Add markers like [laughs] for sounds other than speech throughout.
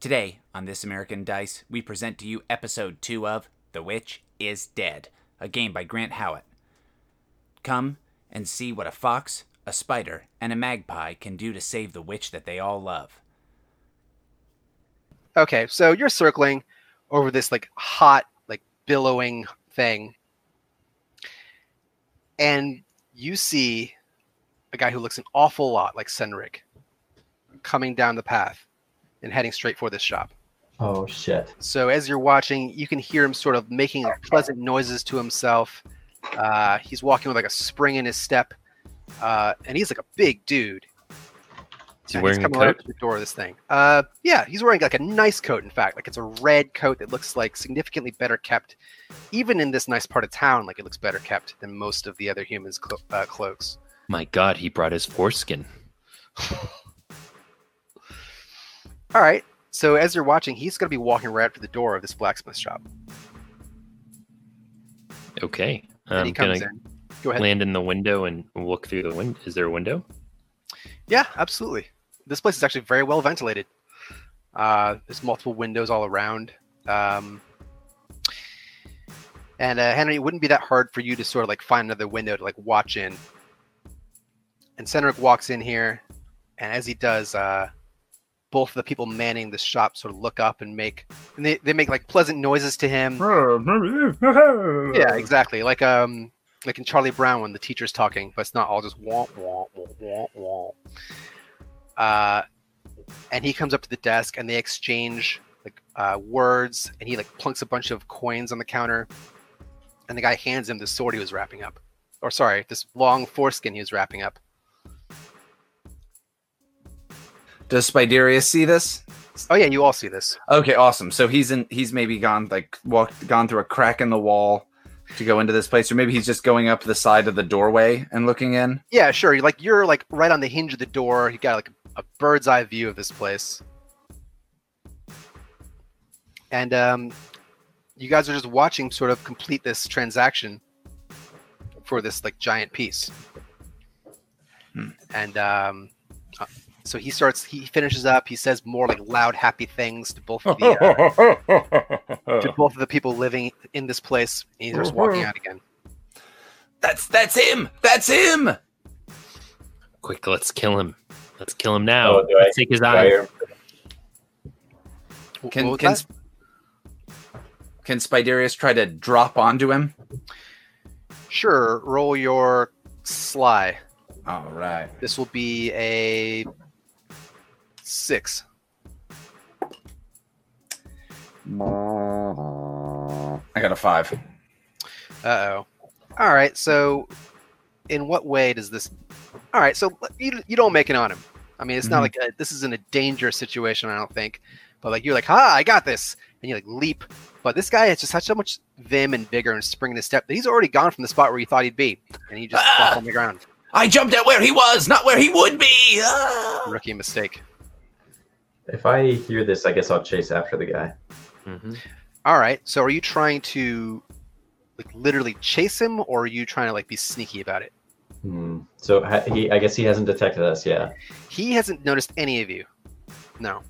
Today, on This American Dice, we present to you episode 2 of The Witch is Dead, a game by Grant Howitt. Come and see what a fox, a spider, and a magpie can do to save the witch that they all love. Okay, so you're circling over this like hot, like billowing thing, and you see a guy who looks an awful lot like Senric coming down the path and heading straight for this shop. Oh shit. So as you're watching, you can hear him sort of making pleasant noises to himself. Uh, he's walking with like a spring in his step, uh, and he's like a big dude. Is he And wearing a coming right up coat? to the door of this thing. Uh, yeah, he's wearing like a nice coat. In fact, like it's a red coat that looks like significantly better kept, even in this nice part of town. Like it looks better kept than most of the other humans' clo- uh, cloaks. My God, he brought his foreskin. [laughs] All right. So as you're watching, he's going to be walking right up to the door of this blacksmith shop, Okay, and I'm he comes gonna in. Go ahead. land in the window and look through the window. Is there a window? Yeah, absolutely. This place is actually very well ventilated. Uh, there's multiple windows all around. Um, and uh, Henry, it wouldn't be that hard for you to sort of like find another window to like watch in. And Cedric walks in here, and as he does, uh, both of the people manning the shop sort of look up and make, and they, they make like pleasant noises to him. [laughs] Yeah, exactly. Like um, like in Charlie Brown when the teacher's talking, but it's not all just womp womp womp womp womp. Uh, and he comes up to the desk and they exchange like uh, words, and he like plunks a bunch of coins on the counter, and the guy hands him the sword he was wrapping up, or sorry, this long foreskin he was wrapping up. Does Spiderius see this? Oh yeah, you all see this. Okay, awesome. So he's in he's maybe gone like walked gone through a crack in the wall to go into this place, or maybe he's just going up the side of the doorway and looking in. Yeah, sure. You're like you're like right on the hinge of the door. You got like a bird's eye view of this place, and um, you guys are just watching sort of complete this transaction for this like giant piece. Hmm. And um, uh, so he starts. He finishes up. He says more like loud, happy things to both of the uh, to [laughs] both of the people living in this place. And he's just walking out again. That's that's him. That's him. Quick, let's kill him. Let's kill him now. Oh, let's take his Do eye. Can can that? Can Spiderius try to drop onto him? Sure. Roll your sly. All right. This will be a six. I got a five. Uh oh. All right. So, in what way does this? All right. So you you don't make it on him. I mean, it's not Mhm. like a, this isn't a dangerous situation. I don't think. But like you're like, ha, I got this, and you like leap. But this guy has just had so much vim and vigor and spring in his step that he's already gone from the spot where you thought he'd be, and he just Ah! falls on the ground. I jumped at where he was, not where he would be. Ah! Rookie mistake. If I hear this, I guess I'll chase after the guy. Mhm. All right. So are you trying to like literally chase him, or are you trying to like be sneaky about it? Hmm. So ha- he, I guess he hasn't detected us Yeah. He hasn't noticed any of you. No.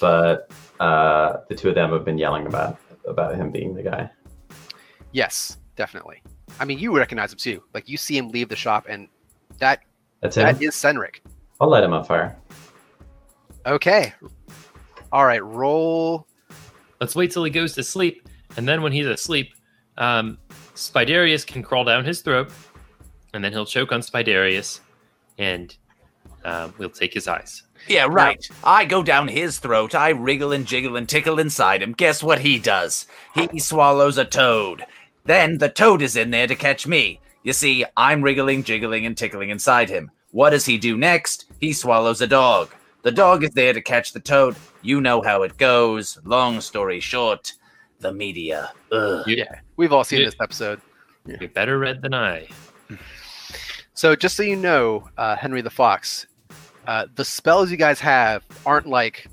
but uh, the two of them have been yelling about about him being the guy. Yes, definitely. I mean, you recognize him too. Like you see him leave the shop, and that That's him. that is Senric. I'll light him on fire. Okay. All right. Roll. Let's wait till he goes to sleep, and then when he's asleep, um, Spiderius can crawl down his throat, and then he'll choke on Spiderius, and um, we'll take his eyes. Yeah, right. I go down his throat. I wriggle and jiggle and tickle inside him. Guess what he does? He swallows a toad. Then the toad is in there to catch me. You see, I'm wriggling, jiggling, and tickling inside him. What does he do next? He swallows a dog. The dog is there to catch the toad. You know how it goes. Long story short, the media. Ugh. Yeah, we've all seen Yeah. this episode. You're better read than I. So just so you know, uh, Henry the Fox, uh, the spells you guys have aren't like,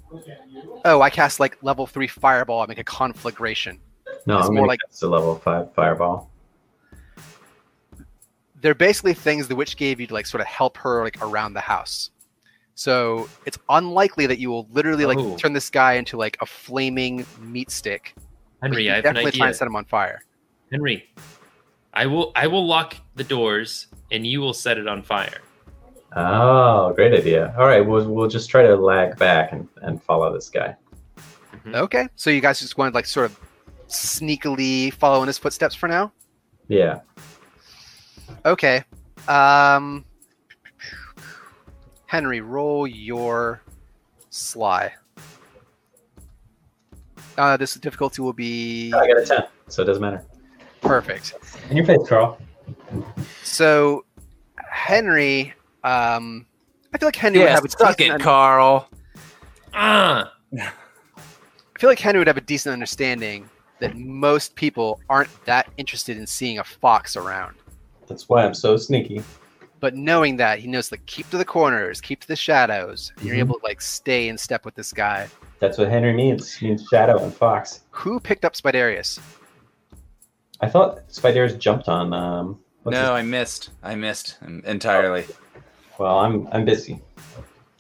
oh, I cast like level three fireball, I make a conflagration. No, It's I'm more like- cast a level five fireball. They're basically things the witch gave you to like sort of help her like around the house. So it's unlikely that you will literally like Oh. turn this guy into like a flaming meat stick. Henry, you I have an definitely try and set him on fire. Henry, I will I will lock the doors and you will set it on fire. Oh, great idea. All right, we'll we'll just try to lag back and, and follow this guy. Mhm. Okay. So you guys just want to like sort of sneakily follow in his footsteps for now? Yeah. Okay. Um Henry, roll your sly. Uh, this difficulty will be I got a ten, so it doesn't matter. perfect. In your face, Carl. So Henry, um, I feel like Henry would have a suck decent it, Carl. Ah, I feel like Henry would have a decent understanding that most people aren't that interested in seeing a fox around. That's why I'm so sneaky. But knowing that, he knows like keep to the corners, keep to the shadows, and you're able to like stay in step with this guy. That's what Henry means. He means shadow and fox. Who picked up Spidarius? I thought spiders jumped on. Um, what's No, I missed. I missed entirely. his- Well, I'm I'm busy.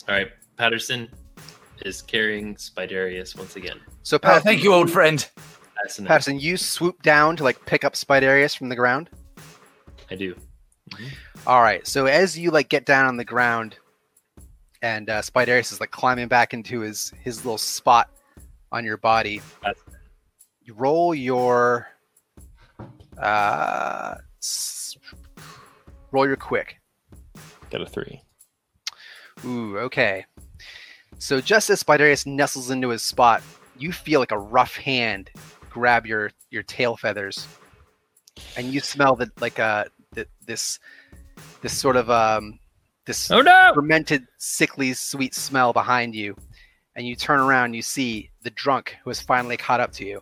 all right. Patterson is carrying Spidarius once again. So Oh, thank you, old friend. Patterson, you swoop down to like pick up Spidarius from the ground. I do. All right. So as you like get down on the ground, and uh, Spidarius is like climbing back into his his little spot on your body, That's- you roll your uh, s- roll your quick. Got a three. Ooh, okay. So just as Spidarius nestles into his spot, you feel like a rough hand grab your your tail feathers, and you smell that like uh th- this this sort of um this Oh no! fermented, sickly, sweet smell behind you, and you turn around, and you see the drunk who has finally caught up to you,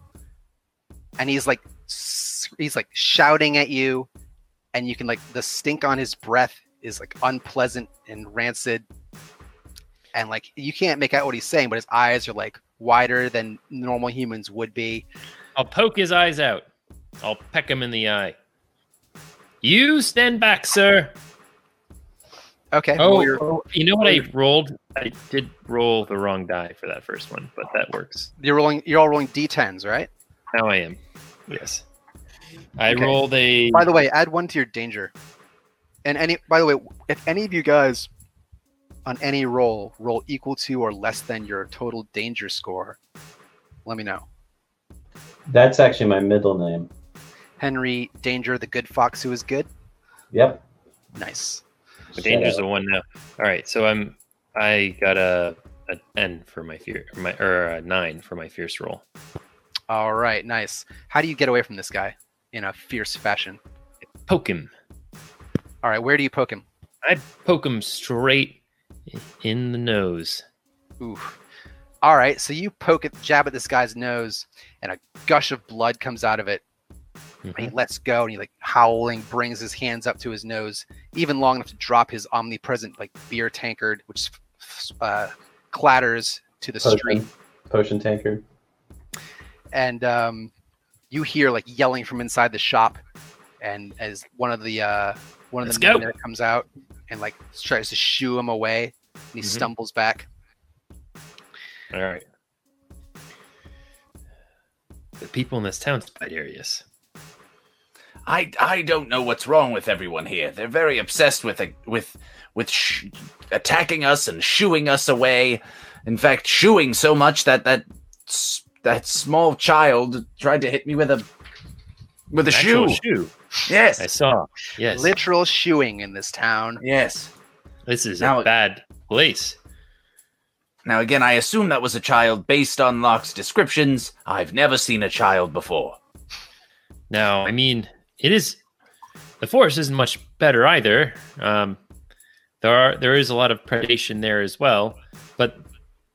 and he's like, he's like shouting at you, and you can like the stink on his breath is like unpleasant and rancid, and like you can't make out what he's saying, but his eyes are like wider than normal humans would be. I'll poke his eyes out. I'll peck him in the eye. You stand back, sir. Okay. Oh, roll your- oh, you know what I rolled? I did roll the wrong die for that first one, but that works. you're rolling. You're all rolling d10s, right? Now I am. Yes. I Okay. rolled a. By the way, add one to your danger. And any by the way, if any of you guys on any roll roll equal to or less than your total danger score, let me know. That's actually my middle name. Henry Danger, the good fox who is good. Yep. Nice. The danger's the one now. All right, so I'm. I got a a N for my fear, or my or a nine for my fierce roll. All right, nice. How do you get away from this guy in a fierce fashion? Poke him. All right, where do you poke him? I poke him straight in the nose. Ooh. All right, so you poke at jab at this guy's nose, and a gush of blood comes out of it. And he lets go and he like howling brings his hands up to his nose even long enough to drop his omnipresent like beer tankard which uh, clatters to the street Potion, potion tankard. and um, you hear like yelling from inside the shop and as one of the uh, one of Let's the men there comes out and like tries to shoo him away and he Mhm. stumbles back All right. The people in this town, Spidarius. I I don't know what's wrong with everyone here. They're very obsessed with a, with with sh- attacking us and shooing us away. In fact, shooing so much that that that small child tried to hit me with a with a shoe. Shoe. Yes. I saw. Yes. literal shooing in this town Yes. This is Now- a bad place. Now again, I assume that was a child based on Locke's descriptions. I've never seen a child before. Now, I mean, it is the forest isn't much better either. Um, there are there is a lot of predation there as well, but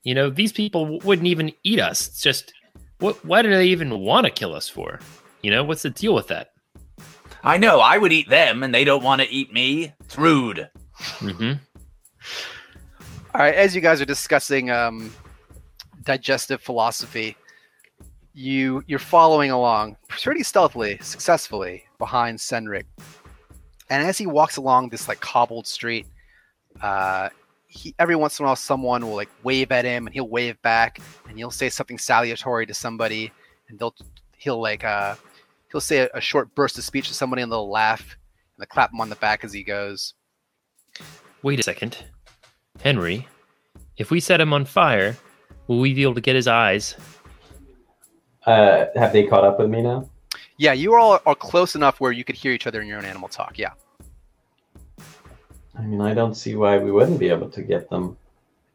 you know these people wouldn't even eat us. It's just what? Why do they even want to kill us for? You know, what's the deal with that? I know I would eat them, and they don't want to eat me. It's rude. hmm All right, as you guys are discussing um, digestive philosophy, you you're following along pretty stealthily, successfully behind Senric. And as he walks along this like cobbled street, uh, he every once in a while someone will like wave at him and he'll wave back and he'll say something salutatory to somebody and they'll he'll like uh he'll say a, a short burst of speech to somebody and they'll laugh and they'll clap him on the back as he goes. Wait a second. Henry, if we set him on fire, will we be able to get his eyes? Uh, have they caught up with me now? Yeah, you all are close enough where you could hear each other in your own animal talk. Yeah. I mean, I don't see why we wouldn't be able to get them,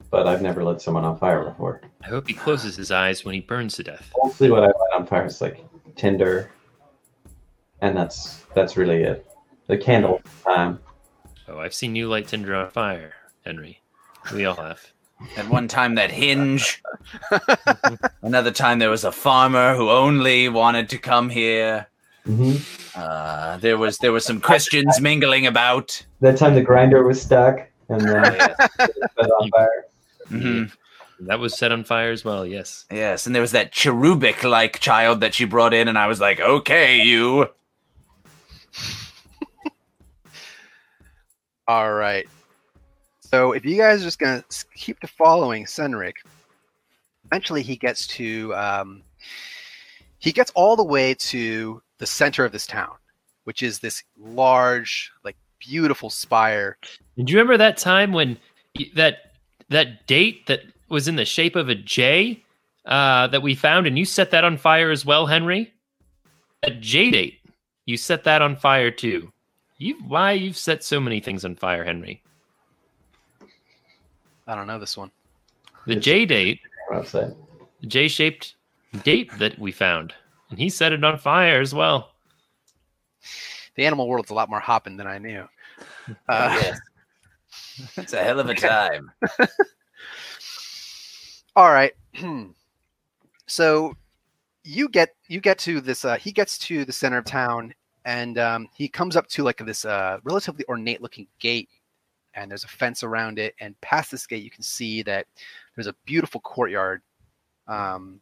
but I've never lit someone on fire before. I hope he closes his eyes when he burns to death. Mostly what I light on fire is like tinder, and that's that's really it. The candle time. Oh, I've seen you light Tinder on fire, Henry. We all have. At one time, that hinge. Another time, there was a farmer who only wanted to come here. hmm Uh, there was there was some Christians mingling about. That time the grinder was stuck, and then it on fire. Mhm. That was set on fire as well, yes. yes, and there was that cherubic like child that she brought in, and I was like, okay, you. All right. So if you guys are just gonna keep to following Senric, eventually he gets to um, he gets all the way to the center of this town, which is this large, like beautiful spire. Do you remember that time when that that date that was in the shape of a J uh, that we found, and you set that on fire as well, Henry? That J date, you set that on fire too. You why you've set so many things on fire, Henry? I don't know this one. The J date, Website. the J shaped date that we found, and he set it on fire as well. The animal world's a lot more hopping than I knew. [laughs] Uh, yes. [laughs] It's a hell of a time. [laughs] All right. [clears throat] so you get you get to this. Uh, he gets to the center of town, and um, he comes up to like this uh, relatively ornate looking gate, and there's a fence around it. And past this gate, you can see that there's a beautiful courtyard. Um,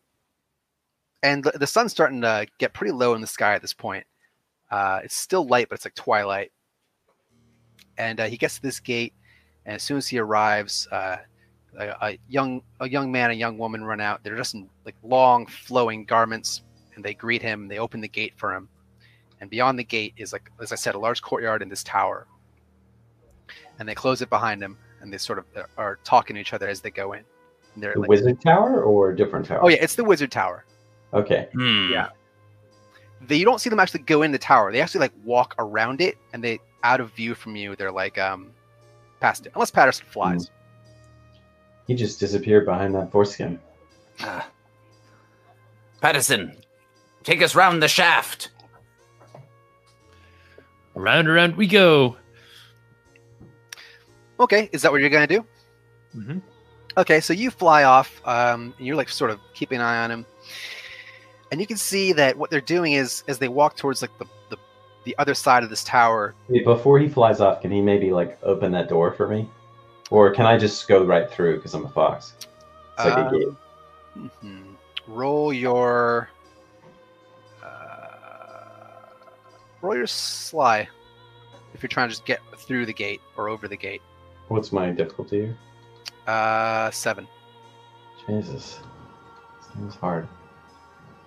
and the, the sun's starting to get pretty low in the sky at this point. Uh, it's still light, but it's like twilight. And uh, he gets to this gate, and as soon as he arrives, uh, a, a young a young man and a young woman run out. They're just in like long flowing garments, and they greet him. They open the gate for him, and beyond the gate is like as I said, a large courtyard in this tower. And they close it behind them, and they sort of uh, are talking to each other as they go in. And they're The like, wizard tower or a different tower? oh yeah, it's the wizard tower. Okay. Hmm. Yeah. They, you don't see them actually go in the tower. They actually like walk around it, and they out of view from you. They're like um past it, unless Patterson flies. He just disappeared behind that foreskin. Ah. Patterson, take us round the shaft. Round around we go. Okay, is that what you're gonna do? hmm Okay, so you fly off, um, and you're like sort of keeping an eye on him, and you can see that what they're doing is as they walk towards like the the, the other side of this tower. Wait, Before he flies off, can he maybe like open that door for me? Or can I just go right through because I'm a fox? It's like a gate. Um, mhm. Roll your uh, roll your sly if you're trying to just get through the gate or over the gate. What's my difficulty here? Uh, seven. Jesus. Seems hard.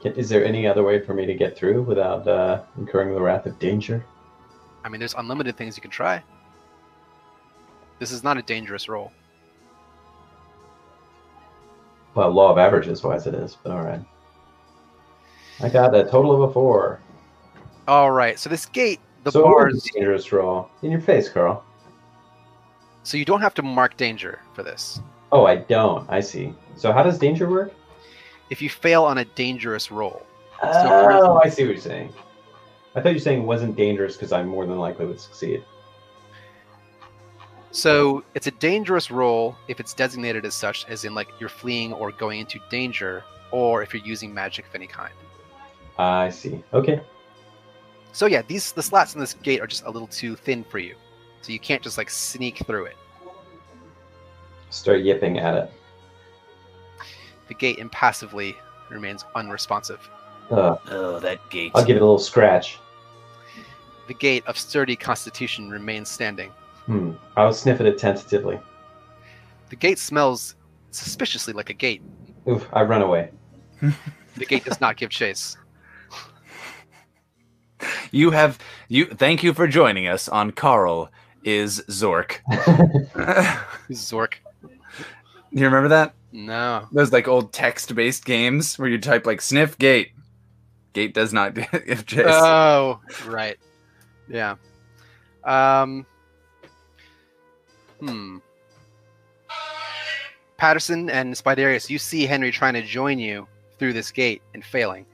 Can, is there any other way for me to get through without uh, incurring the wrath of danger? I mean, there's unlimited things you can try. This is not a dangerous roll. Well, law of averages wise it is, but alright. I got a total of a four. All right, so this gate, the so bars. a dangerous roll. In your face, Carl. So you don't have to mark danger for this. Oh, I don't. I see. So how does danger work? If you fail on a dangerous roll, for Oh, I see what you're saying. I thought you were saying it wasn't dangerous because I more than likely would succeed. so it's a dangerous roll if it's designated as such, as in like you're fleeing or going into danger, or if you're using magic of any kind. I see. Okay. So yeah, these the slats in this gate are just a little too thin for you, so you can't just like sneak through it. Start yipping at it. The gate impassively remains unresponsive. Uh, Oh, that gate. I'll give it a little scratch. The gate of sturdy constitution remains standing. Hmm. I'll sniff at it tentatively. the gate smells suspiciously like a gate. Oof, I run away. The gate does not give chase. [laughs] You have you. Thank you for joining us on Carl is Zork. [laughs] Zork. you remember that? No. Those like old text-based games where you type like sniff gate. Gate does not give [laughs] chase. Oh, right. Yeah. Um. Hmm. Patterson and Spiderius, you see Henry trying to join you through this gate and failing.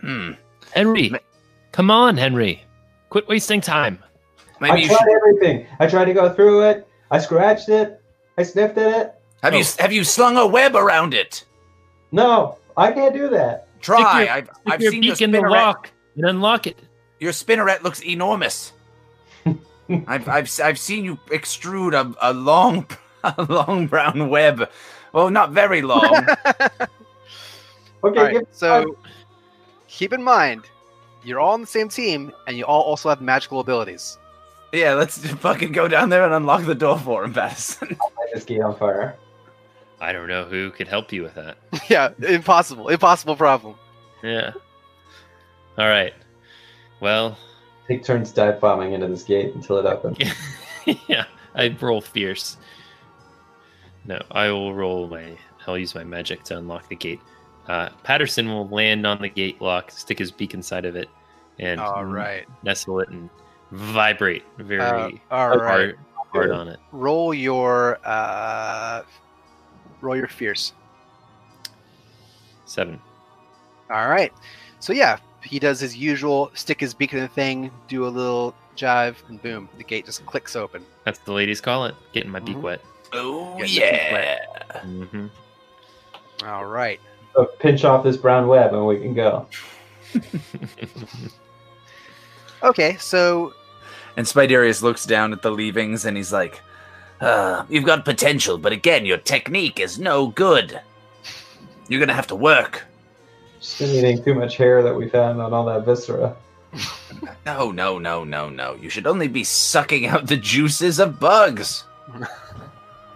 Hmm. Henry, come on, Henry. Quit wasting time. Maybe I you tried should, everything. I tried to go through it. I scratched it. I sniffed at it. have you have you slung a web around it? No, I can't do that. Try. your- I've, Stick I've your seen your beak in the lock and unlock it. Your spinneret looks enormous. [laughs] I've, I've I've seen you extrude a, a long [laughs] a long brown web. Well, not very long. [laughs] Okay, All right, give so keep in mind, you're all on the same team, and you all also have magical abilities. yeah, let's [laughs] fucking go down there and unlock the door for him, Patterson. [laughs] light this gate on fire. I don't know who could help you with that. [laughs] yeah, impossible, impossible problem. Yeah. All right. Well, Take turns dive bombing into this gate until it opens. yeah, I roll fierce. No, I will roll my. I'll use my magic to unlock the gate. Uh, Patterson will land on the gate lock, stick his beak inside of it, and All right. nestle it and vibrate very Uh, all right. hard, hard on it. Roll your uh, roll your fierce. Seven. All right. So yeah, he does his usual stick his beak in the thing, do a little jive, and boom, the gate just clicks open. That's the ladies call it. Getting my beak Mhm. wet. Oh Get the yeah. hmm All right. So pinch off this brown web and we can go. [laughs] Okay, so And Spiderius looks down at the leavings and he's like, uh, "You've got potential, but again, your technique is no good. You're gonna have to work." Just been eating too much hair that we found on all that viscera. No, no, no, no, no. You should only be sucking out the juices of bugs. [laughs] you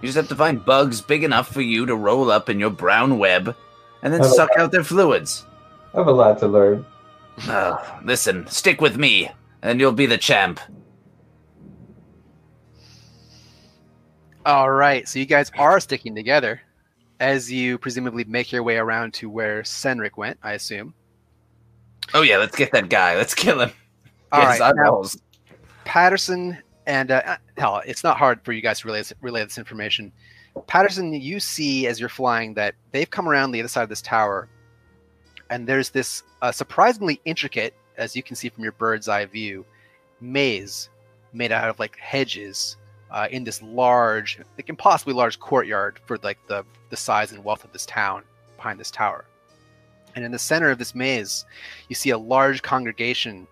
just have to find bugs big enough for you to roll up in your brown web and then suck out their fluids. I have a lot to learn. Uh, listen, stick with me, and you'll be the champ. all right, so you guys are sticking together as you presumably make your way around to where Senric went, I assume. Oh yeah, let's get that guy. Let's kill him. All Get his right, now. Patterson and uh, uh, hell, it's not hard for you guys to relay this, relay this information. Patterson, you see as you're flying that they've come around the other side of this tower, and there's this uh, surprisingly intricate, as you can see from your bird's eye view, maze made out of like hedges uh, in this large, like impossibly large courtyard for like the the size and wealth of this town behind this tower. And in the center of this maze, you see a large congregation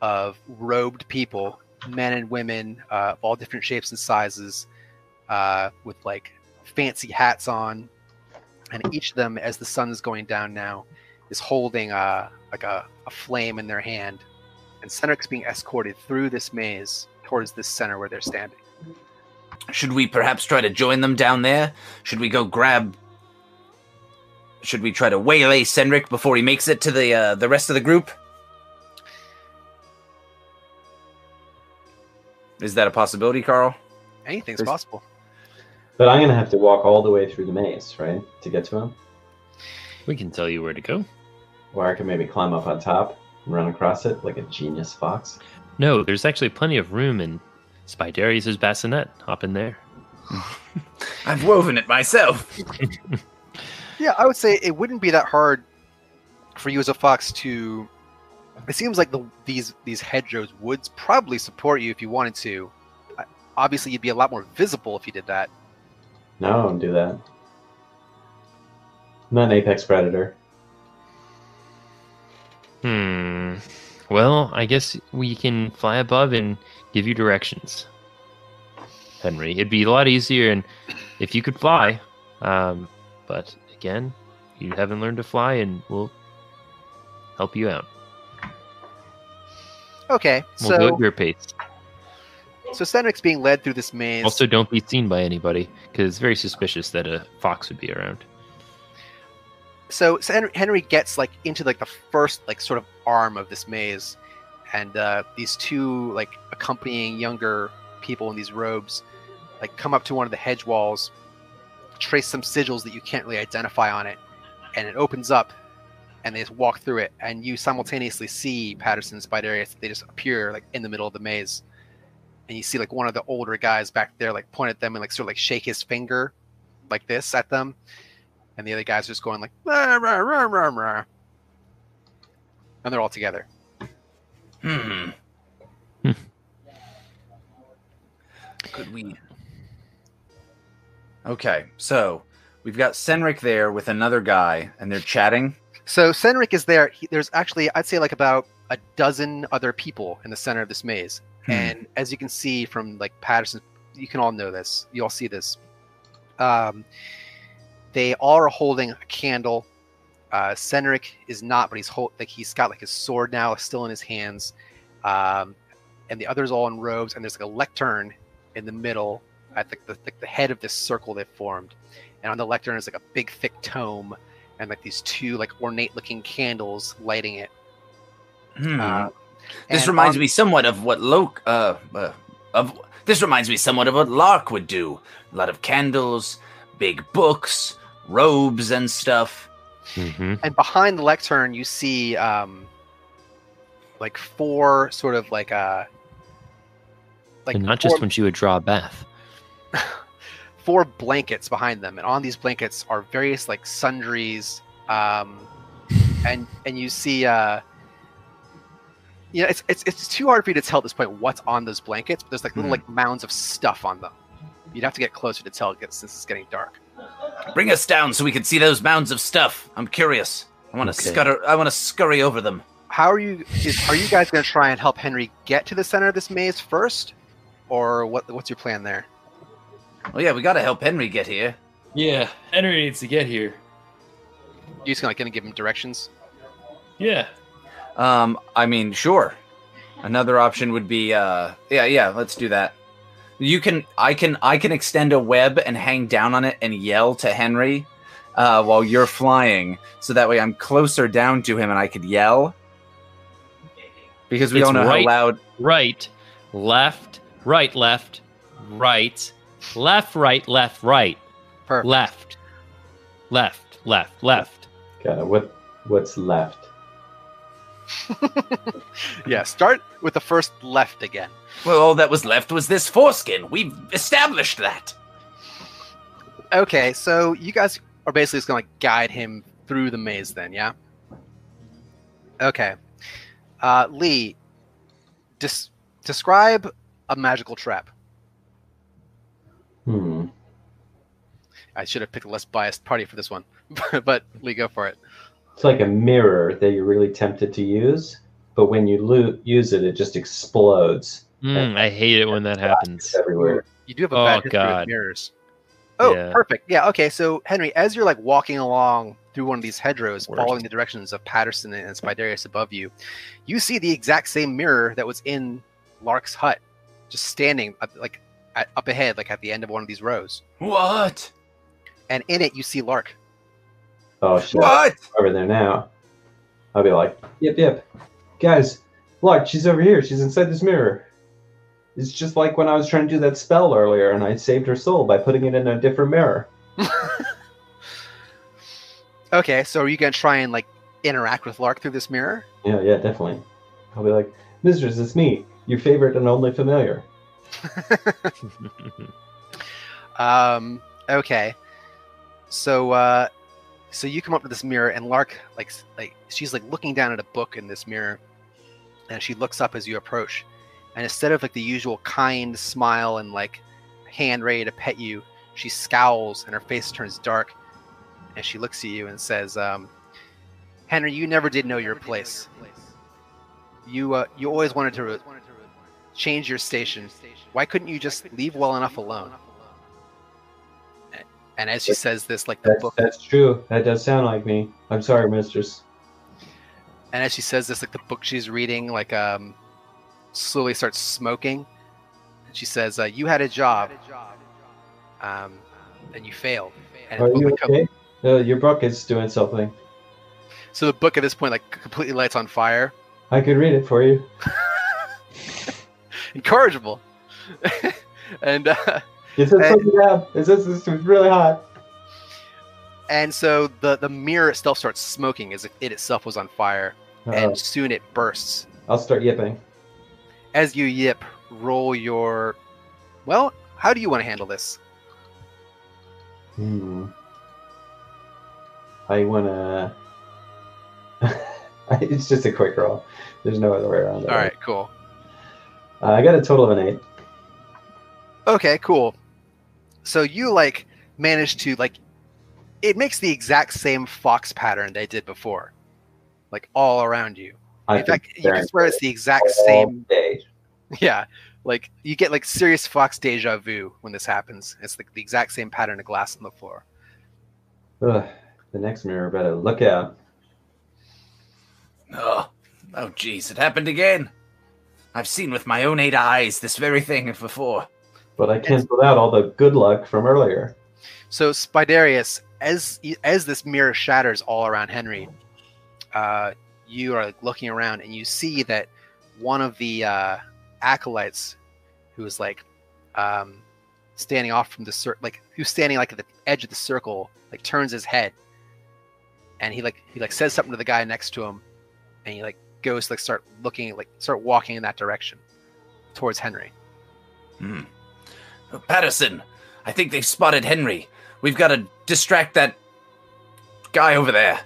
of robed people men and women uh, of all different shapes and sizes, uh, with like fancy hats on, and each of them, as the sun is going down now, is holding uh, like a, a flame in their hand, and Cedric's being escorted through this maze towards this center where they're standing. Should we perhaps try to join them down there? Should we go grab? Should we try to waylay Senric before he makes it to the uh, the rest of the group? Is that a possibility, Carl? Anything's There's- possible. But I'm gonna have to walk all the way through the maze, right, to get to him. We can tell you where to go. Or I can maybe climb up on top and run across it like a genius fox. No, there's actually plenty of room in Spidarius's bassinet. Hop in there. [laughs] I've woven it myself. [laughs] Yeah, I would say it wouldn't be that hard for you as a fox to. It seems like the these these hedgerows would probably support you if you wanted to. Uh, Obviously, you'd be a lot more visible if you did that. No, don't do that. I'm not an apex predator. Hmm. Well, I guess we can fly above and give you directions. Henry, it'd be a lot easier and if you could fly. Um, but again, you haven't learned to fly and we'll help you out. Okay, We'll go at your pace. So Cedric's being led through this maze. Also, don't be seen by anybody because it's very suspicious that a fox would be around. so so Henry, gets like into like the first like sort of arm of this maze, and uh, these two like accompanying younger people in these robes like come up to one of the hedge walls, trace some sigils that you can't really identify on it, and it opens up, and they just walk through it, and you simultaneously see Patterson and Spiderius. They just appear like in the middle of the maze, and you see like one of the older guys back there like point at them and like sort of like shake his finger like this at them and the other guys are just going like "Rah, rah, rah, rah, rah." and they're all together Hmm. Hmm. Could we? Okay, so we've got Senric there with another guy, and they're chatting. so Senric is there he, there's actually i'd say like about a dozen other people in the center of this maze Hmm. and as you can see from like patterson you can all know this you all see this um, they are holding a candle uh, Senric is not but he's hold, like he's got like his sword now still in his hands um, and the others all in robes and there's like a lectern in the middle at the, the, the head of this circle they've formed and on the lectern is like a big thick tome and like these two like ornate looking candles lighting it Hmm. uh, this and reminds on- me somewhat of what Loke. Uh, uh, of this reminds me somewhat of what Lark would do. A lot of candles, big books, robes, and stuff. Mm-hmm. and behind the lectern you see um like four sort of like uh like and not four, just when she would draw a bath. [laughs] four blankets behind them and on these blankets are various like sundries um and and you see uh you know it's, it's it's too hard for you to tell at this point what's on those blankets but there's like little Hmm. like mounds of stuff on them you'd have to get closer to tell it since it's getting dark Bring us down so we can see those mounds of stuff. I'm curious. I want to Okay. scutter. I want to scurry over them. how are you is, are you guys going to try and help henry get to the center of this maze first or what what's your plan there Oh yeah, we got to help Henry get here. Yeah, Henry needs to get here. you just gonna, gonna give him directions Yeah. Um, I mean, sure. Another option would be, uh, yeah, yeah. Let's do that. You can, I can, I can extend a web and hang down on it and yell to Henry, uh, while you're flying, so that way I'm closer down to him and I could yell. Because we It's don't know right- how loud. Right, left, right, left, right, left, right, left, right, Perfect. left, left, left, left. Got it. What what's left? [laughs] yeah, start with the first left again. Well, all that was left was this foreskin. We've established that. Okay, so you guys are basically just gonna guide him through the maze then, yeah? Okay. Uh, Lee, des- describe a magical trap. Hmm. I should have picked a less biased party for this one, [laughs] but Lee, go for it. It's like a mirror that you're really tempted to use, but when you lo- use it, it just explodes Mm, I hate it when that happens. everywhere. You do have a Oh, bad history God. with mirrors. Oh, Yeah. perfect. Yeah. Okay. So Henry, as you're like walking along through one of these hedgerows, Worst. following the directions of Patterson and Spiderius above you, you see the exact same mirror that was in Lark's hut, just standing up, like at, up ahead, like at the end of one of these rows. What? And in it, you see Lark. Oh shit! What? Over there now. I'll be like, yep, yep. Guys, look, she's over here. She's inside this mirror. It's just like when I was trying to do that spell earlier, and I saved her soul by putting it in a different mirror. [laughs] Okay. So are you gonna try and like interact with Lark through this mirror? Yeah, yeah, definitely. I'll be like, Mistress, it's me, your favorite and only familiar. [laughs] Um, okay. So, uh, so you come up to this mirror, and Lark, like, like she's like looking down at a book in this mirror, and she looks up as you approach, and instead of like the usual kind smile and like hand ready to pet you, she scowls and her face turns dark, and she looks at you and says, um, "Henry, you never did know your place. You, uh, you always wanted to." change your station. Why couldn't you just leave well enough alone? And as she says this, like the That's, book, that's true. That does sound like me. I'm sorry, Mistress. and as she says this, like the book she's reading, like um, slowly starts smoking, And She says, uh, "You had a job, um, and you failed." And Are you okay? Uh, your book is doing something. so the book at this point like completely lights on fire. I could read it for you. [laughs] Incorrigible. [laughs] and uh, It says Uh, down. It this was really hot. and so the the mirror itself starts smoking as if it itself was on fire, Uh, and soon it bursts. I'll start yipping. As you yip, roll your. Well, how do you want to handle this? Hmm. I wanna. [laughs] it's just a quick roll. There's no other way around it. All right, cool. Uh, I got a total of an eight. Okay, cool. So you like manage to like it makes the exact same fox pattern they did before. Like all around you. I In fact, you can swear it's the exact same day. [laughs] yeah. Like you get like serious fox deja vu when this happens. It's like the exact same pattern of glass on the floor. Ugh, the next mirror better look out. Oh, oh, jeez, it happened again. I've seen with my own eight eyes this very thing before. But I canceled out all the good luck from earlier. So Spidarius, as as this mirror shatters all around Henry, uh, you are looking around and you see that one of the uh, acolytes, who is like um, standing off from the cir- like who's standing like at the edge of the circle, like turns his head, and he like he like says something to the guy next to him, and he like goes to like start looking like start walking in that direction towards Henry. Hmm. Patterson, I think they've spotted Henry. We've got to distract that guy over there.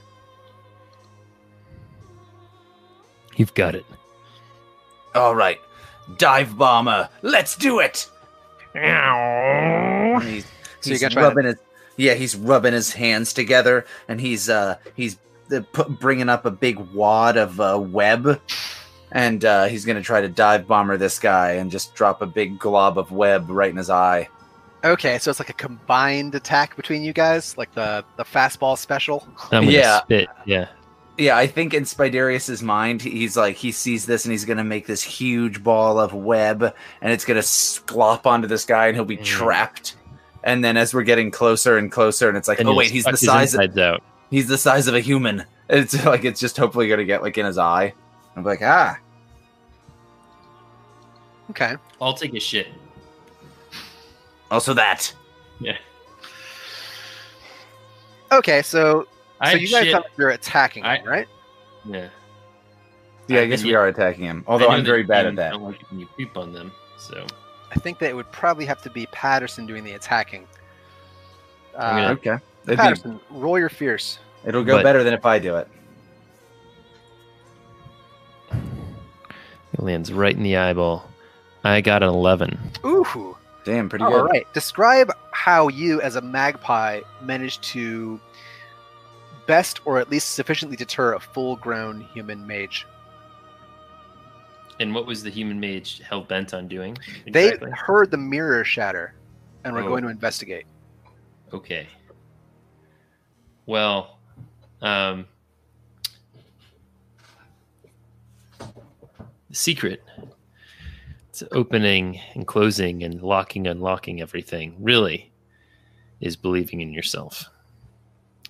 You've got it. All right, dive bomber, let's do it. And He's, So you're he's gonna try rubbing his yeah, he's rubbing his hands together, and he's uh he's uh, put, bringing up a big wad of uh, web, and uh, he's gonna try to dive bomber this guy and just drop a big glob of web right in his eye. Okay, so it's like a combined attack between you guys, like the the fastball special. I'm Yeah. spit. Yeah. Yeah, I think in Spidarius's mind, he's like he sees this and he's gonna make this huge ball of web, and it's gonna splop onto this guy, and he'll be Mhm. trapped. And then as we're getting closer and closer, and it's like, And oh wait, he's the size. insides out. he's the size of a human. [laughs] It's like it's just hopefully gonna get like in his eye. I'm like, ah, Okay. I'll take a shit. also that. Yeah. Okay, so I so you guys shit. thought you're attacking, I- him, right? yeah. Yeah, I I guess we you- are attacking him. Although I know I'm very bad at that. Don't like when you creep on them. So I think that it would probably have to be Patterson doing the attacking. I'm Uh, Okay, It'd be- Patterson, roll your fierce. it'll go But- better than if I do it. It lands right in the eyeball. I got an 11. Ooh. Damn, pretty All good. right. Describe how you, as a magpie, managed to best or at least sufficiently deter a full-grown human mage. and what was the human mage hell bent on doing? They heard the mirror shatter, and we're Oh. going to investigate. Okay. Well, um, The secret to opening and closing and locking, unlocking everything really is believing in yourself.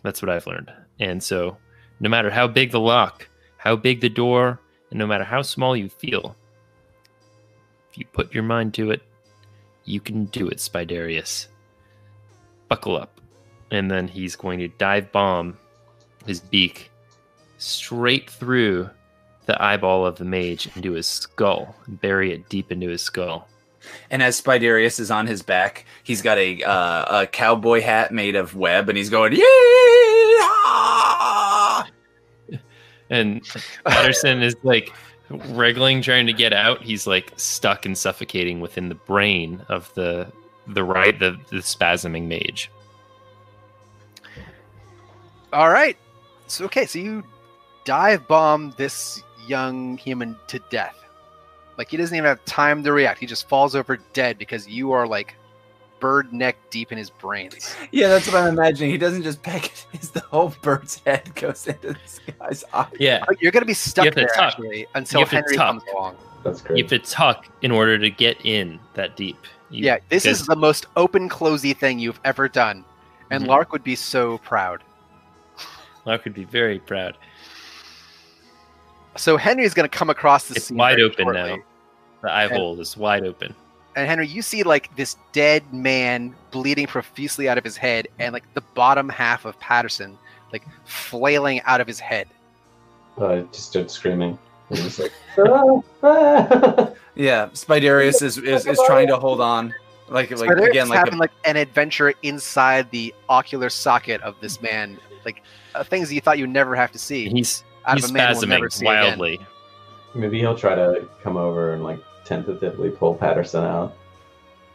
That's what I've learned. And so, no matter how big the lock, how big the door, and no matter how small you feel, if you put your mind to it, you can do it, Spidarius. Buckle up. And then he's going to dive bomb his beak straight through the eyeball of the mage into his skull, and bury it deep into his skull. And as Spidarius is on his back, he's got a uh, a cowboy hat made of web, and he's going, yeah. And Patterson is like wriggling, trying to get out. He's like stuck and suffocating within the brain of the the right the, the spasming mage. All right. So okay, so you dive bomb this young human to death. Like he doesn't even have time to react. He just falls over dead because you are like bird neck deep in his brains. Yeah, that's what I'm imagining. He doesn't just peck it; it's [laughs] the whole bird's head goes into this guy's eye. yeah. You're gonna be stuck You have to there tuck. actually until Henry tuck. comes along. That's great. You have to tuck in order to get in that deep. You- yeah, this is the most open closey thing you've ever done, and Mhm. Lark would be so proud. Lark would be very proud. So Henry's going to come across the It's scene wide open shortly. now. The eye And- hole is wide open. And Henry, you see like this dead man bleeding profusely out of his head, and like the bottom half of Patterson like flailing out of his head. I just started screaming. It was like, "Ah, [laughs] ah." Yeah, Spiderius is, is is trying to hold on, like like Spider again like having a, like an adventure inside the ocular socket of this man, like uh, things you thought you'd never have to see He's out he's of a man we'll never spasming see again. wildly. Maybe he'll try to come over and like tentatively pull Patterson out.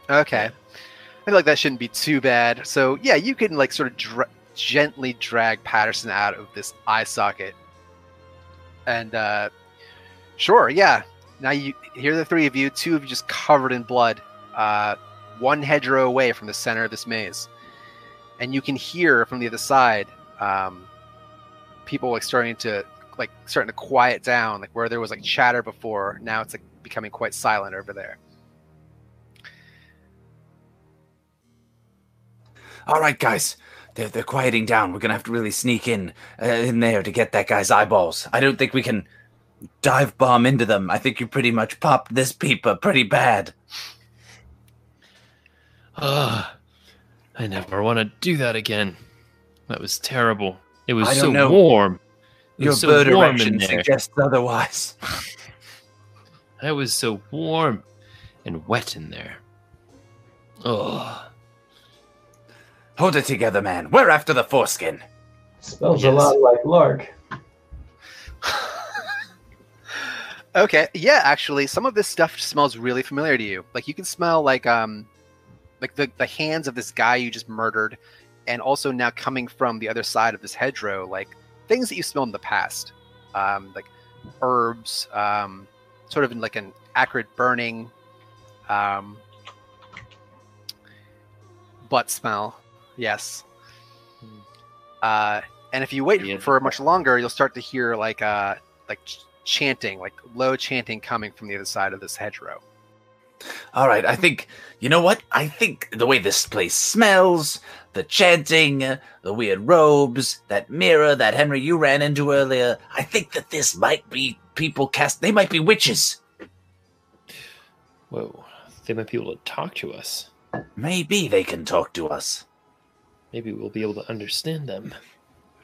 Okay. I feel like that shouldn't be too bad. So yeah, you can like sort of dra- gently drag Patterson out of this eye socket. And uh sure, yeah. Now you here are the three of you, two of you just covered in blood, uh one hedgerow away from the center of this maze. And you can hear from the other side, um people like starting to like starting to quiet down, like where there was like chatter before, now it's like becoming quite silent over there. all right, guys, they're they're quieting down. We're gonna have to really sneak in uh, in there to get that guy's eyeballs. I don't think we can dive bomb into them. I think you pretty much popped this peeper pretty bad. Ugh. I never want to do that again. That was terrible. It was so know. warm. It Your so bird warm in erection suggests otherwise. [laughs] I was so warm and wet in there. Oh, Hold it together, man. We're after the foreskin. Smells a lot like Lark. [laughs] Okay, yeah, actually, some of this stuff smells really familiar to you. Like you can smell like um, like the the hands of this guy you just murdered, and also now coming from the other side of this hedgerow, like things that you smelled in the past, um, like herbs, um, sort of in like an acrid burning, um, butt smell. Yes. Uh, and if you wait Yeah. for much longer, you'll start to hear like uh like ch- chanting, like low chanting coming from the other side of this hedgerow. All right, I think you know what? I think the way this place smells, the chanting, the weird robes, that mirror that Henry you ran into earlier. I think that this might be people cast. They might be witches. whoa. They might be able to talk to us. Maybe they can talk to us. Maybe we'll be able to understand them.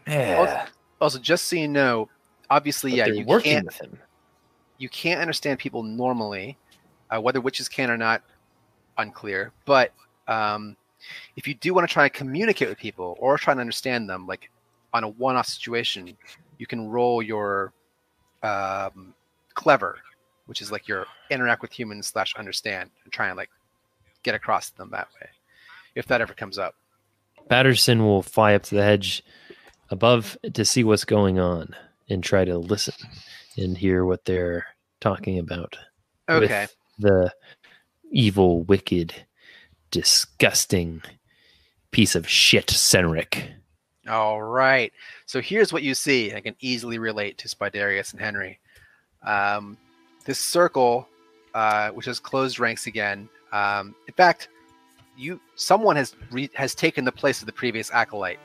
Yeah. Also, just so you know, obviously, But yeah, they're you working can't with him. you can't understand people normally, uh, whether witches can or not, unclear. But um, if you do want to try and communicate with people or try and understand them, like on a one-off situation, you can roll your um, clever, which is like your interact with humans slash understand and try and like get across to them that way, if that ever comes up. Patterson will fly up to the hedge above to see what's going on and try to listen and hear what they're talking about. Okay. With the evil, wicked, disgusting piece of shit, Senric. All right. So here's what you see. I can easily relate to Spiderius and Henry. Um, this circle, uh, which has closed ranks again. Um, in fact, you someone has re- has taken the place of the previous acolyte.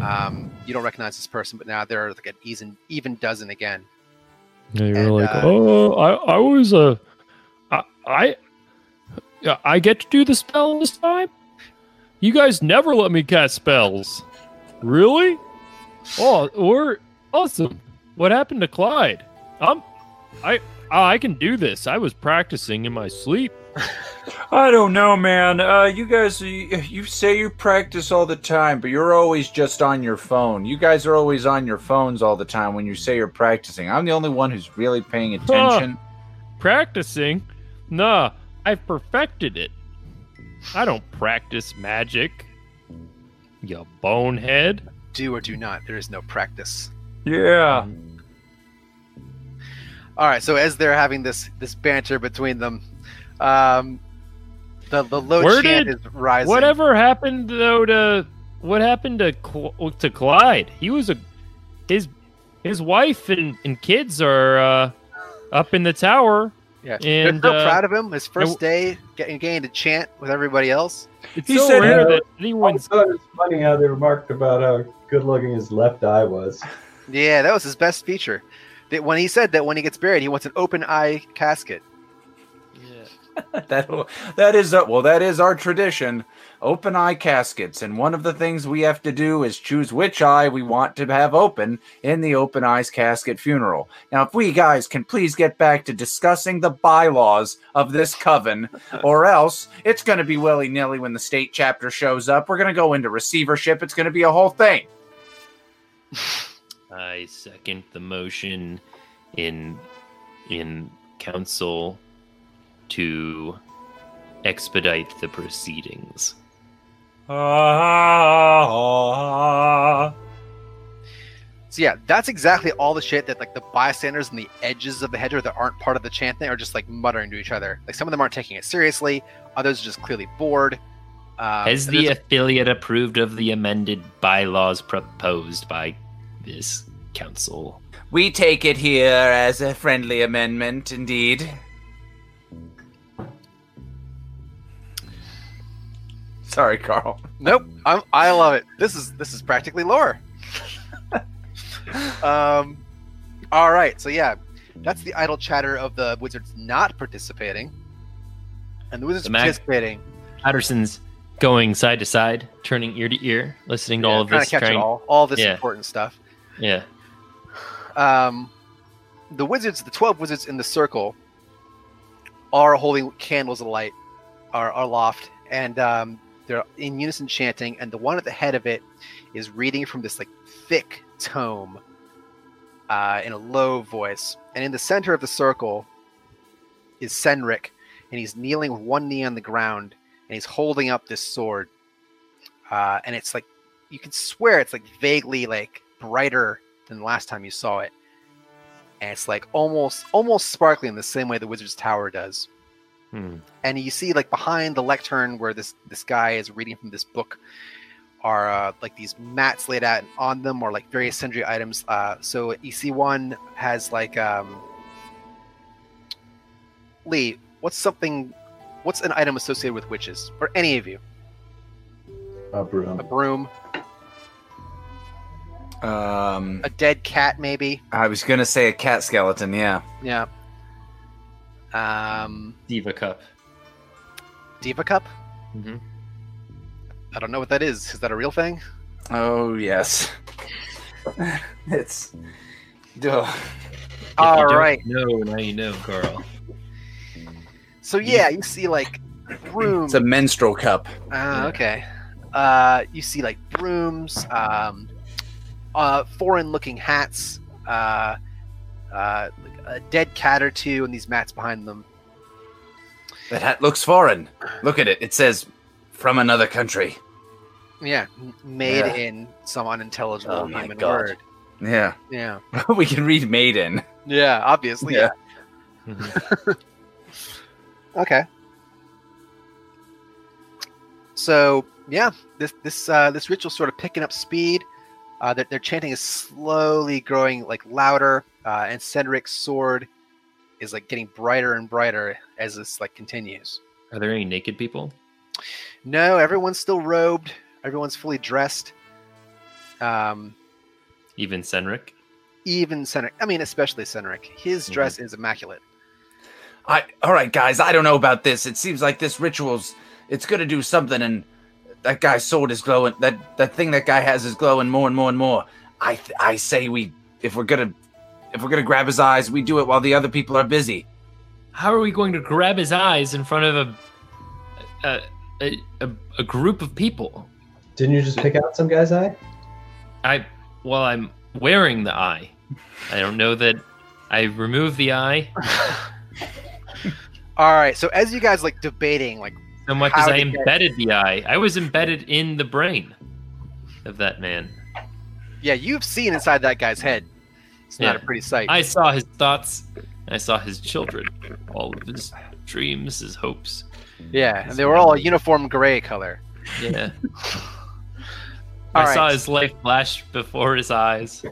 Um, you don't recognize this person, but now there are like an even even dozen again. And you're And, like, uh, oh, I, I was a, I, I, yeah, I get to do the spell this time. You guys never let me cast spells, really? Oh, we're awesome. What happened to Clyde? Um, I, I can do this. I was practicing in my sleep. [laughs] I don't know, man. Uh, you guys, you, you say you practice all the time, but you're always just on your phone. You guys are always on your phones all the time when you say you're practicing. I'm the only one who's really paying attention. Practicing? Nah, I've perfected it. I don't practice magic. You bonehead. Do or do not. There is no practice. Yeah. All right. So as they're having this this banter between them, um, the the low Where chant did- is rising. Whatever happened though to what happened to to Clyde? He was a his his wife and, and kids are uh, up in the tower Yeah, And, they're so uh, proud of him. His first no- day getting getting to chant with everybody else. It's He so said rare no. that anyone's. Also, it's funny how they remarked about how good looking his left eye was. Yeah, that was his best feature. That when he said that when he gets buried, he wants an open eye casket. [laughs] that that is uh, well that is our tradition. Open eye caskets and one of the things we have to do is choose which eye we want to have open in the open eyes casket funeral. Now if we guys can please get back to discussing the bylaws of this coven [laughs] or else it's going to be willy-nilly when the state chapter shows up. We're going to go into receivership. It's going to be a whole thing. I second the motion in in council to expedite the proceedings. So yeah, that's exactly all the shit that like the bystanders and the edges of the hedgerow that aren't part of the chant chanting are just like muttering to each other. Like some of them aren't taking it seriously, others are just clearly bored. Um, Has the there's affiliate approved of the amended bylaws proposed by this council? We take it here as a friendly amendment, indeed. Sorry carl nope, I'm, I love it. This is this is practically lore. [laughs] um, all right, so yeah, that's the idle chatter of the wizards not participating, and the wizards The mag- participating. Patterson's going side to side, turning ear to ear, listening to all of trying this. to catch it trying- all, all this Yeah. important stuff. Yeah. um, the wizards, the twelve wizards in the circle, are holding candles alight, are aloft, and um, they're in unison chanting. And the one at the head of it is reading from this like thick tome uh, in a low voice. And in the center of the circle is Senric, and he's kneeling with one knee on the ground, and he's holding up this sword. Uh, and it's like you can swear it's like vaguely like brighter than the last time you saw it. And it's like almost almost sparkling the same way the Wizard's Tower does. Hmm. And you see like behind the lectern where this this guy is reading from this book are uh, like these mats laid out on them or like various sundry items. Uh, so you see one has like um Lee, what's something what's an item associated with witches? Or any of you? A broom. A broom. broom, um a dead cat maybe? i was going to say a cat skeleton yeah Yeah. Um Diva Cup. Diva Cup? Mhm. I don't know what that is. Is that a real thing? oh yes [laughs] it's Duh. All right. No, now you know, Carl. So yeah, you see like brooms. it's a menstrual cup Ah, Yeah. okay. Uh, you see like brooms, um, uh, foreign-looking hats, uh, uh, like a dead cat or two, and these mats behind them. that hat looks foreign look at it it says from another country Yeah, made Yeah. in some unintelligible Oh human God. word. yeah Yeah, [laughs] we can read maiden yeah, obviously. Yeah. Mhm. [laughs] Okay. So yeah, this this uh, this ritual sort of picking up speed. Uh, their, their chanting is slowly growing like louder, uh, and Cedric's sword is like getting brighter and brighter as this like continues. Are there any naked people? No, everyone's still robed. Everyone's fully dressed. Um, Even Senric? even Cedric. I mean, especially Cedric. His Mhm. dress is immaculate. I all right, guys. I don't know about this. It seems like this ritual's it's gonna do something, and that guy's sword is glowing. That that thing that guy has is glowing more and more and more. I th- I say we if we're gonna if we're gonna grab his eyes, we do it while the other people are busy. How are we going to grab his eyes in front of a a, a, a, a group of people? Didn't you just pick out some guy's eye? I well, I'm wearing the eye. I don't know that I removed the eye [laughs] All right. So as you guys like debating, like so much How as I did that- embedded the eye. I was embedded in the brain of that man. yeah, you've seen inside that guy's head. It's not a pretty sight. I saw his thoughts. I saw his children, all of his dreams, his hopes. Yeah, and they were all a uniform gray color. Yeah. [laughs] All I saw his life flash before his eyes.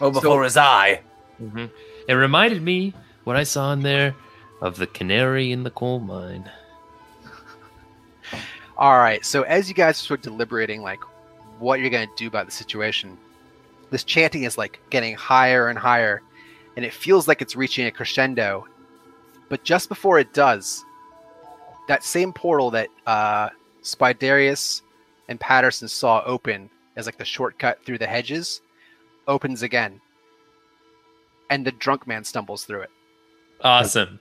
Oh, before his eye. hmm It reminded me what I saw in there of the canary in the coal mine. All right. So as you guys are sort of deliberating, like what you're going to do about the situation, this chanting is like getting higher and higher, and it feels like it's reaching a crescendo. But just before it does, that same portal that uh, Spiderius and Patterson saw open as like the shortcut through the hedges opens again, and the drunk man stumbles through it. Awesome.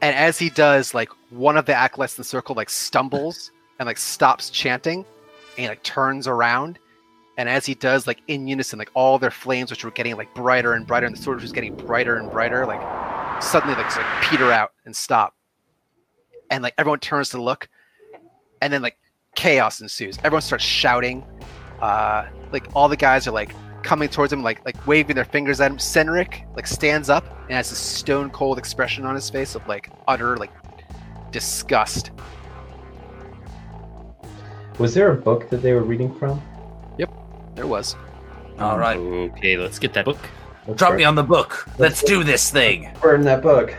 And as he does, like one of the acolytes in the circle like stumbles [laughs] and like stops chanting and he like turns around. And as he does, like in unison, like all their flames, which were getting like brighter and brighter, and the sword was getting brighter and brighter, like suddenly like, just, like peter out and stop. And like everyone turns to look, and then like chaos ensues. Everyone starts shouting. Uh, like all the guys are like coming towards him, like like waving their fingers at him. Senric like stands up and has a stone cold expression on his face of like utter like disgust. Was there a book that they were reading from? Yep, there was. All um, right, Okay, let's get that book. Let's drop start- me on the book. Let's do this thing. Burn that book.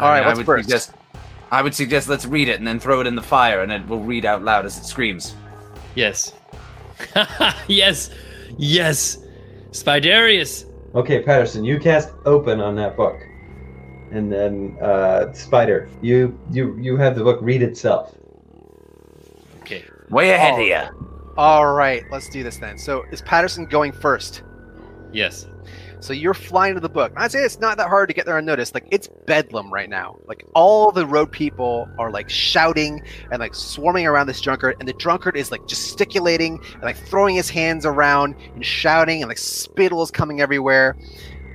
All right, I what's would first? Suggest, I would suggest let's read it and then throw it in the fire, and it will read out loud as it screams. Yes. [laughs] yes. Yes. Spiderius. Okay, Patterson, you cast open on that book, and then uh, Spider, you you you have the book read itself. Okay. Way ahead Oh. you. All right, let's do this then. So is Patterson going first? Yes. So you're flying to the book. I'd say it's not that hard to get there unnoticed. Like it's bedlam right now. Like all the road people are like shouting and like swarming around this drunkard, and the drunkard is like gesticulating and like throwing his hands around and shouting, and like spittle is coming everywhere.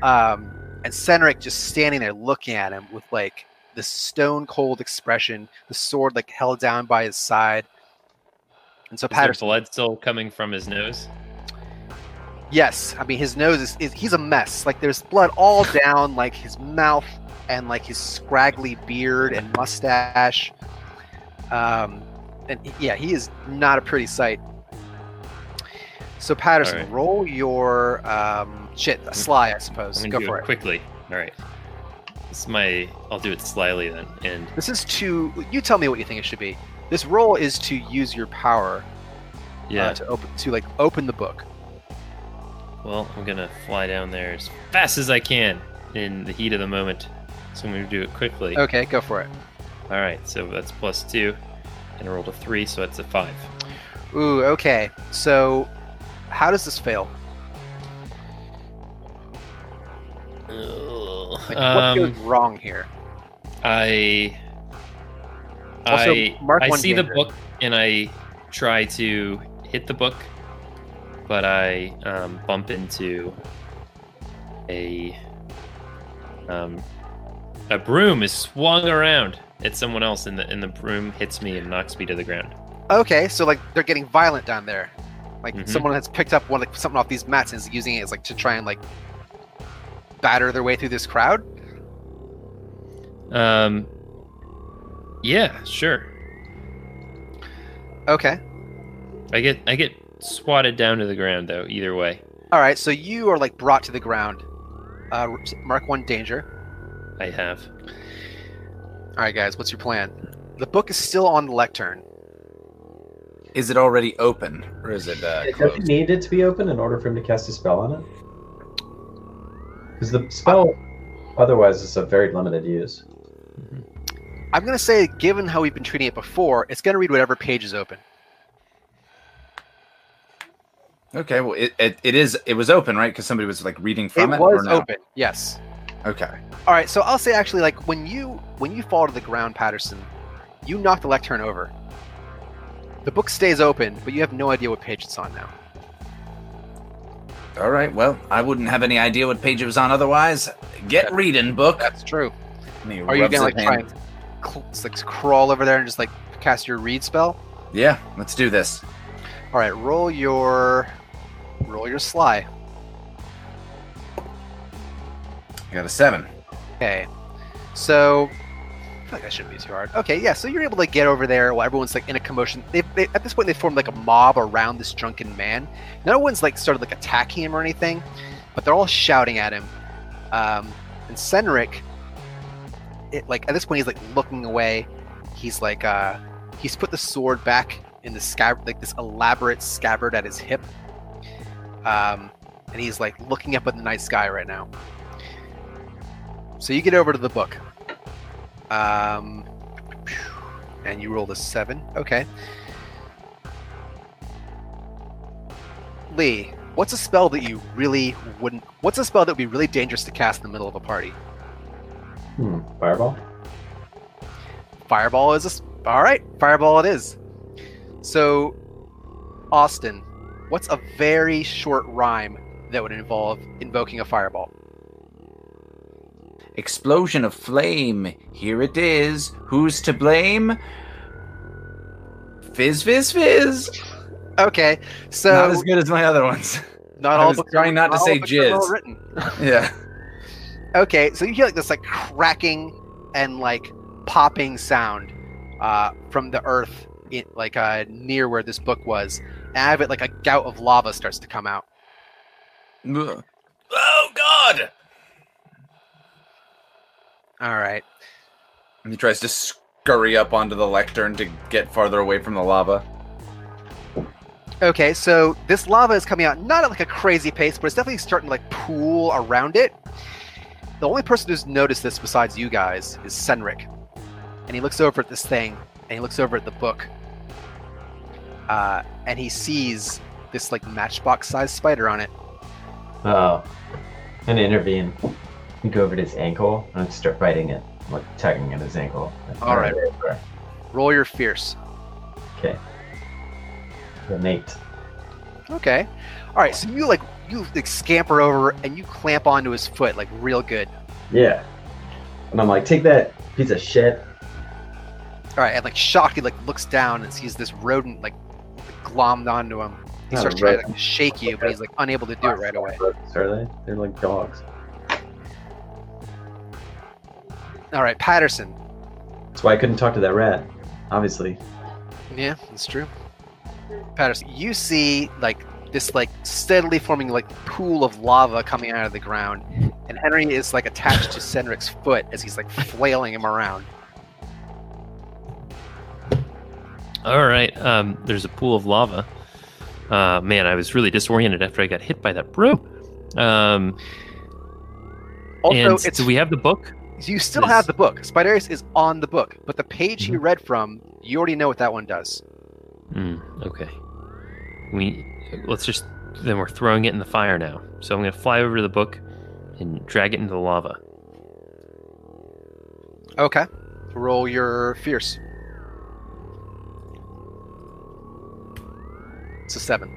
Um, and Senric just standing there looking at him with like this stone cold expression, the sword like held down by his side. And so Patterson, blood still coming from his nose? Yes, I mean his nose is, is he's a mess. Like there's blood all [laughs] down like his mouth and like his scraggly beard and mustache. Um, and yeah, he is not a pretty sight. So Patterson, Alright. roll your um, shit a sly, I suppose. Go for it it. quickly. All right. This is my. I'll do it slyly then. And This is to you tell me what you think it should be. This roll is to use your power yeah. uh, to open to like open the book. Well, I'm gonna fly down there as fast as I can in the heat of the moment. So I'm gonna do it quickly. Okay, go for it. All right. So that's plus two, and I rolled a three, so that's a five. Ooh, okay. So how does this fail? Like, what Um, goes wrong here? I Also, I mark I see the book and I try to hit the book, but I um, bump into a um, a broom is swung around at someone else, and the and the broom hits me and knocks me to the ground. Okay, so like they're getting violent down there. Like Mhm. someone has picked up one like something off these mats and is using it as like to try and like batter their way through this crowd. Um, yeah, sure. Okay. I get I get swatted down to the ground though. Either way, All right, so you are like brought to the ground. Uh, mark one danger. I have. All right, guys, what's your plan? The book is still on the lectern. Is it already open, or is it uh, Does he need it to be open in order for him to cast a spell on it? Because the spell, otherwise, is a very limited use. I'm gonna say, given how we've been treating it before, it's gonna read whatever page is open. Okay, well, it, it, it is. It was open, right? Because somebody was like reading from it. it was or no? open. Yes. Okay. All right, so I'll say actually, like when you when you fall to the ground, Patterson, you knock the lectern over. The book stays open, but you have no idea what page it's on now. All right. Well, I wouldn't have any idea what page it was on otherwise. Get reading, book. That's true. Are you gonna like try hand. and cl- like crawl over there and just like cast your read spell? Yeah, let's do this. All right, roll your roll your sly. I got a seven. Okay, so I feel like that shouldn't be too hard. Okay, yeah, so you're able to get over there while everyone's like in a commotion. They, they at this point they formed like a mob around this drunken man. No one's like started like attacking him or anything, but they're all shouting at him. Um, And Senric, it like at this point he's like looking away. He's like uh he's put the sword back in the scabbard, like this elaborate scabbard at his hip. Um, and he's like looking up at the night sky right now. So you get over to the book. Um, and you roll a seven. Okay. Lee, what's a spell that you really wouldn't? What's a spell that would be really dangerous to cast in the middle of a party? Hmm. Fireball. Fireball is a. All right, fireball it is. So, Austin, what's a very short rhyme that would involve invoking a fireball? Explosion of flame. Here it is. Who's to blame? Fizz, fizz, fizz. Okay, so Not as good as my other ones. not I all was trying not to say jizz. written. [laughs] Yeah. Okay, so you hear like this like cracking and like popping sound uh, from the earth, in, like uh, near where this book was. Out of it, like a gout of lava starts to come out. Ugh. Oh God! All right. And he tries to scurry up onto the lectern to get farther away from the lava. Okay, so this lava is coming out not at like a crazy pace, but it's definitely starting to like pool around it. The only person who's noticed this besides you guys is Senric. And he looks over at this thing, and he looks over at the book. Uh, and he sees this like matchbox sized spider on it. Oh. I'm intervene. and Go over to his ankle and start biting it. I'm, like tugging at his ankle. All right. Roll your fierce. Okay. Innate. Okay. All right, so you like you like scamper over and you clamp onto his foot like real good. Yeah. And I'm like, take that piece of shit. All right, and like shocked, he like looks down and sees this rodent like glommed onto him. He starts trying to like, shake you, but he's like unable to do it right away. Are they? They're like dogs. All right, Patterson. That's why I couldn't talk to that rat. Obviously. Yeah, that's true. Patterson, you see like this like steadily forming like pool of lava coming out of the ground, and Henry is like attached to Cedric's foot as he's like flailing him around. All right. Um, there's a pool of lava. Uh, man, I was really disoriented after I got hit by that rope. Um, Also, do we have the book? you still Yes. have the book. Spiderius is on the book, but the page you read from, you already know what that one does. Hmm. okay. We let's just then we're throwing it in the fire now. So I'm gonna fly over to the book and drag it into the lava. Okay. Roll your fierce. It's a seven.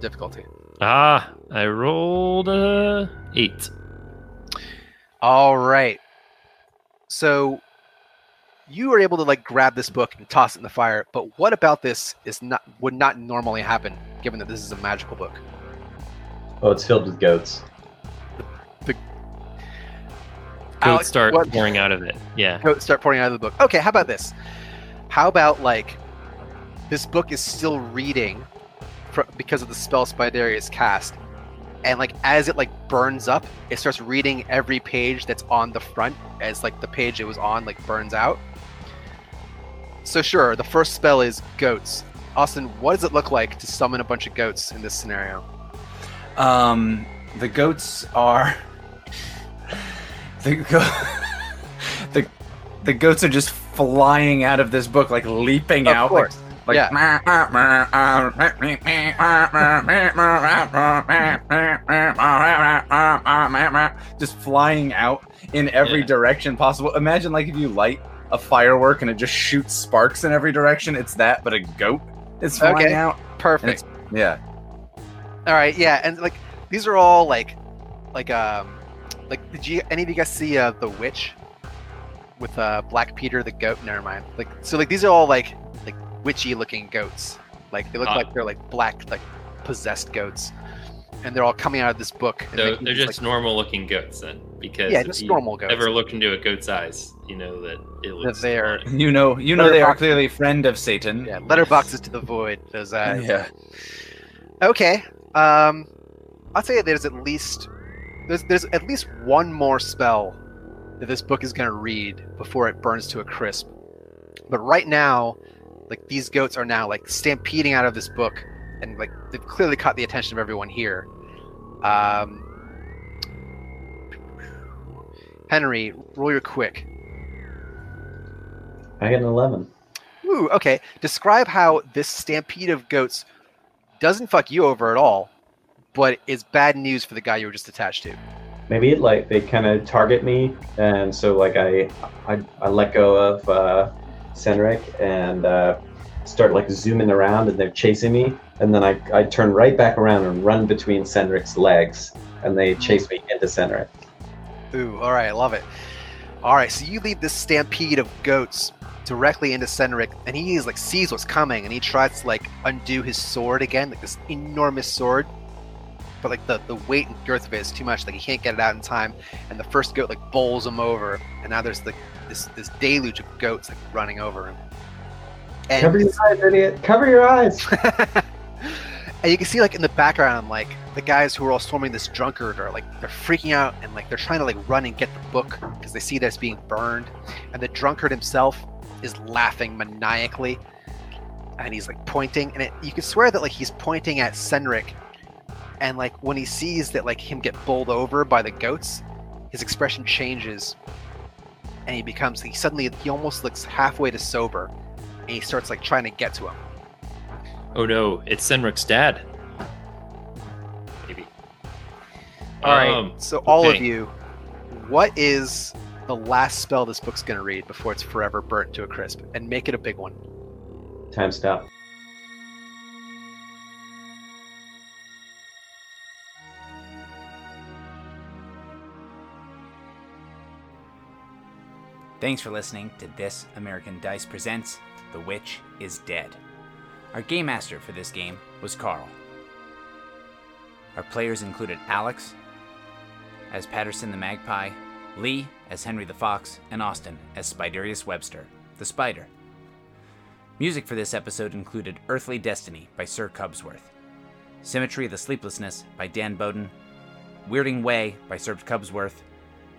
Difficulty. Ah, I rolled a eight. All right. So you were able to like grab this book and toss it in the fire, but what about this is not would not normally happen given that this is a magical book? Oh, it's filled with goats. The Goats Alex, start what- pouring out of it. Yeah. Go- start pouring out of the book. Okay, how about this? How about like this book is still reading fr- because of the spell Spiderius cast, and like as it like burns up, it starts reading every page that's on the front as like the page it was on like burns out. So sure, the first spell is goats. Austin, what does it look like to summon a bunch of goats in this scenario? Um, the goats are [laughs] the go- [laughs] the the goats are just flying out of this book, like leaping Of out, course. Like, like just flying out in every Yeah. direction possible. Imagine like if you light a firework and it just shoots sparks in every direction. It's that, but a goat is flying Okay. out. Perfect. Yeah. All right, yeah, and like these are all like, like um, like did you any of you guys see uh the witch with uh Black Peter the goat? Never mind. Like so, like these are all like witchy looking goats. Like they look Ah. like they're like black like possessed goats, and they're all coming out of this book. and So they're just like- normal looking goats then, because Yeah, if just you normal goats. Ever looked into a goat's eyes, you know that it looks they're- demonic. You know, you know they are Letterbox. clearly friend of Satan. yeah letterboxes to the void. Those uh, [laughs] yeah. Okay. Um, I'd say there's at least there's there's at least one more spell that this book is gonna read before it burns to a crisp. But right now, like these goats are now like stampeding out of this book, and like they've clearly caught the attention of everyone here. Um, Henry, roll your quick. I get an 11. Ooh, okay. Describe how this stampede of goats doesn't fuck you over at all, but is bad news for the guy you were just attached to. Maybe like they kind of target me, and so like I I, I let go of uh, Senric and uh, start like zooming around, and they're chasing me, and then I, I turn right back around and run between Senric's legs, and they chase me into Senric. Ooh, all right, I love it. All right, so you lead this stampede of goats directly into Senric, and he is like sees what's coming, and he tries to like undo his sword again, like this enormous sword. But like the, the weight and girth of it is too much, like he can't get it out in time, and the first goat like bowls him over, and now there's like this this deluge of goats like running over him. And Cover your eyes, idiot! Cover your eyes! [laughs] and you can see like in the background like the guys who are all storming this drunkard are like they're freaking out and like they're trying to like run and get the book because they see that it's being burned and the drunkard himself is laughing maniacally and he's like pointing and it, you can swear that like he's pointing at Senric and like when he sees that like him get bowled over by the goats his expression changes and he becomes he suddenly he almost looks halfway to sober and he starts like trying to get to him Oh no, it's Senric's dad. Maybe. All right. Um, so all of you, what is the last spell this book's gonna read before it's forever burnt to a crisp? And make it a big one. Time stop. Thanks for listening to This American Dice Presents The Witch is Dead. Our game master for this game was Carl. Our players included Alex as Patterson the Magpie, Lee as Henry the Fox, and Austin as Spiderius Webster, the Spider. Music for this episode included Earthly Destiny by Sir Cubsworth, Symmetry of the Sleeplessness by Dan Bowden, Weirding Way by Sir Cubsworth,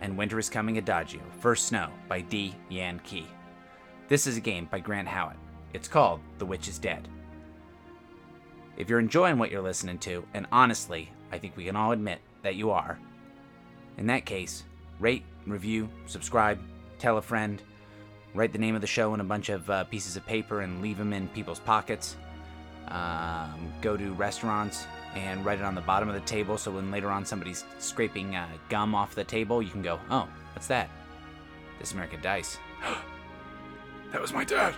and Winter is Coming Adagio, First Snow by D. Yan Key. This is a game by Grant Howitt. It's called The Witch is Dead. If you're enjoying what you're listening to, and honestly, I think we can all admit that you are, in that case, rate, review, subscribe, tell a friend, write the name of the show in a bunch of uh, pieces of paper and leave them in people's pockets. Um, go to restaurants and write it on the bottom of the table so when later on somebody's scraping uh, gum off the table, you can go, oh, what's that? This American Dice. [gasps] That was my dad.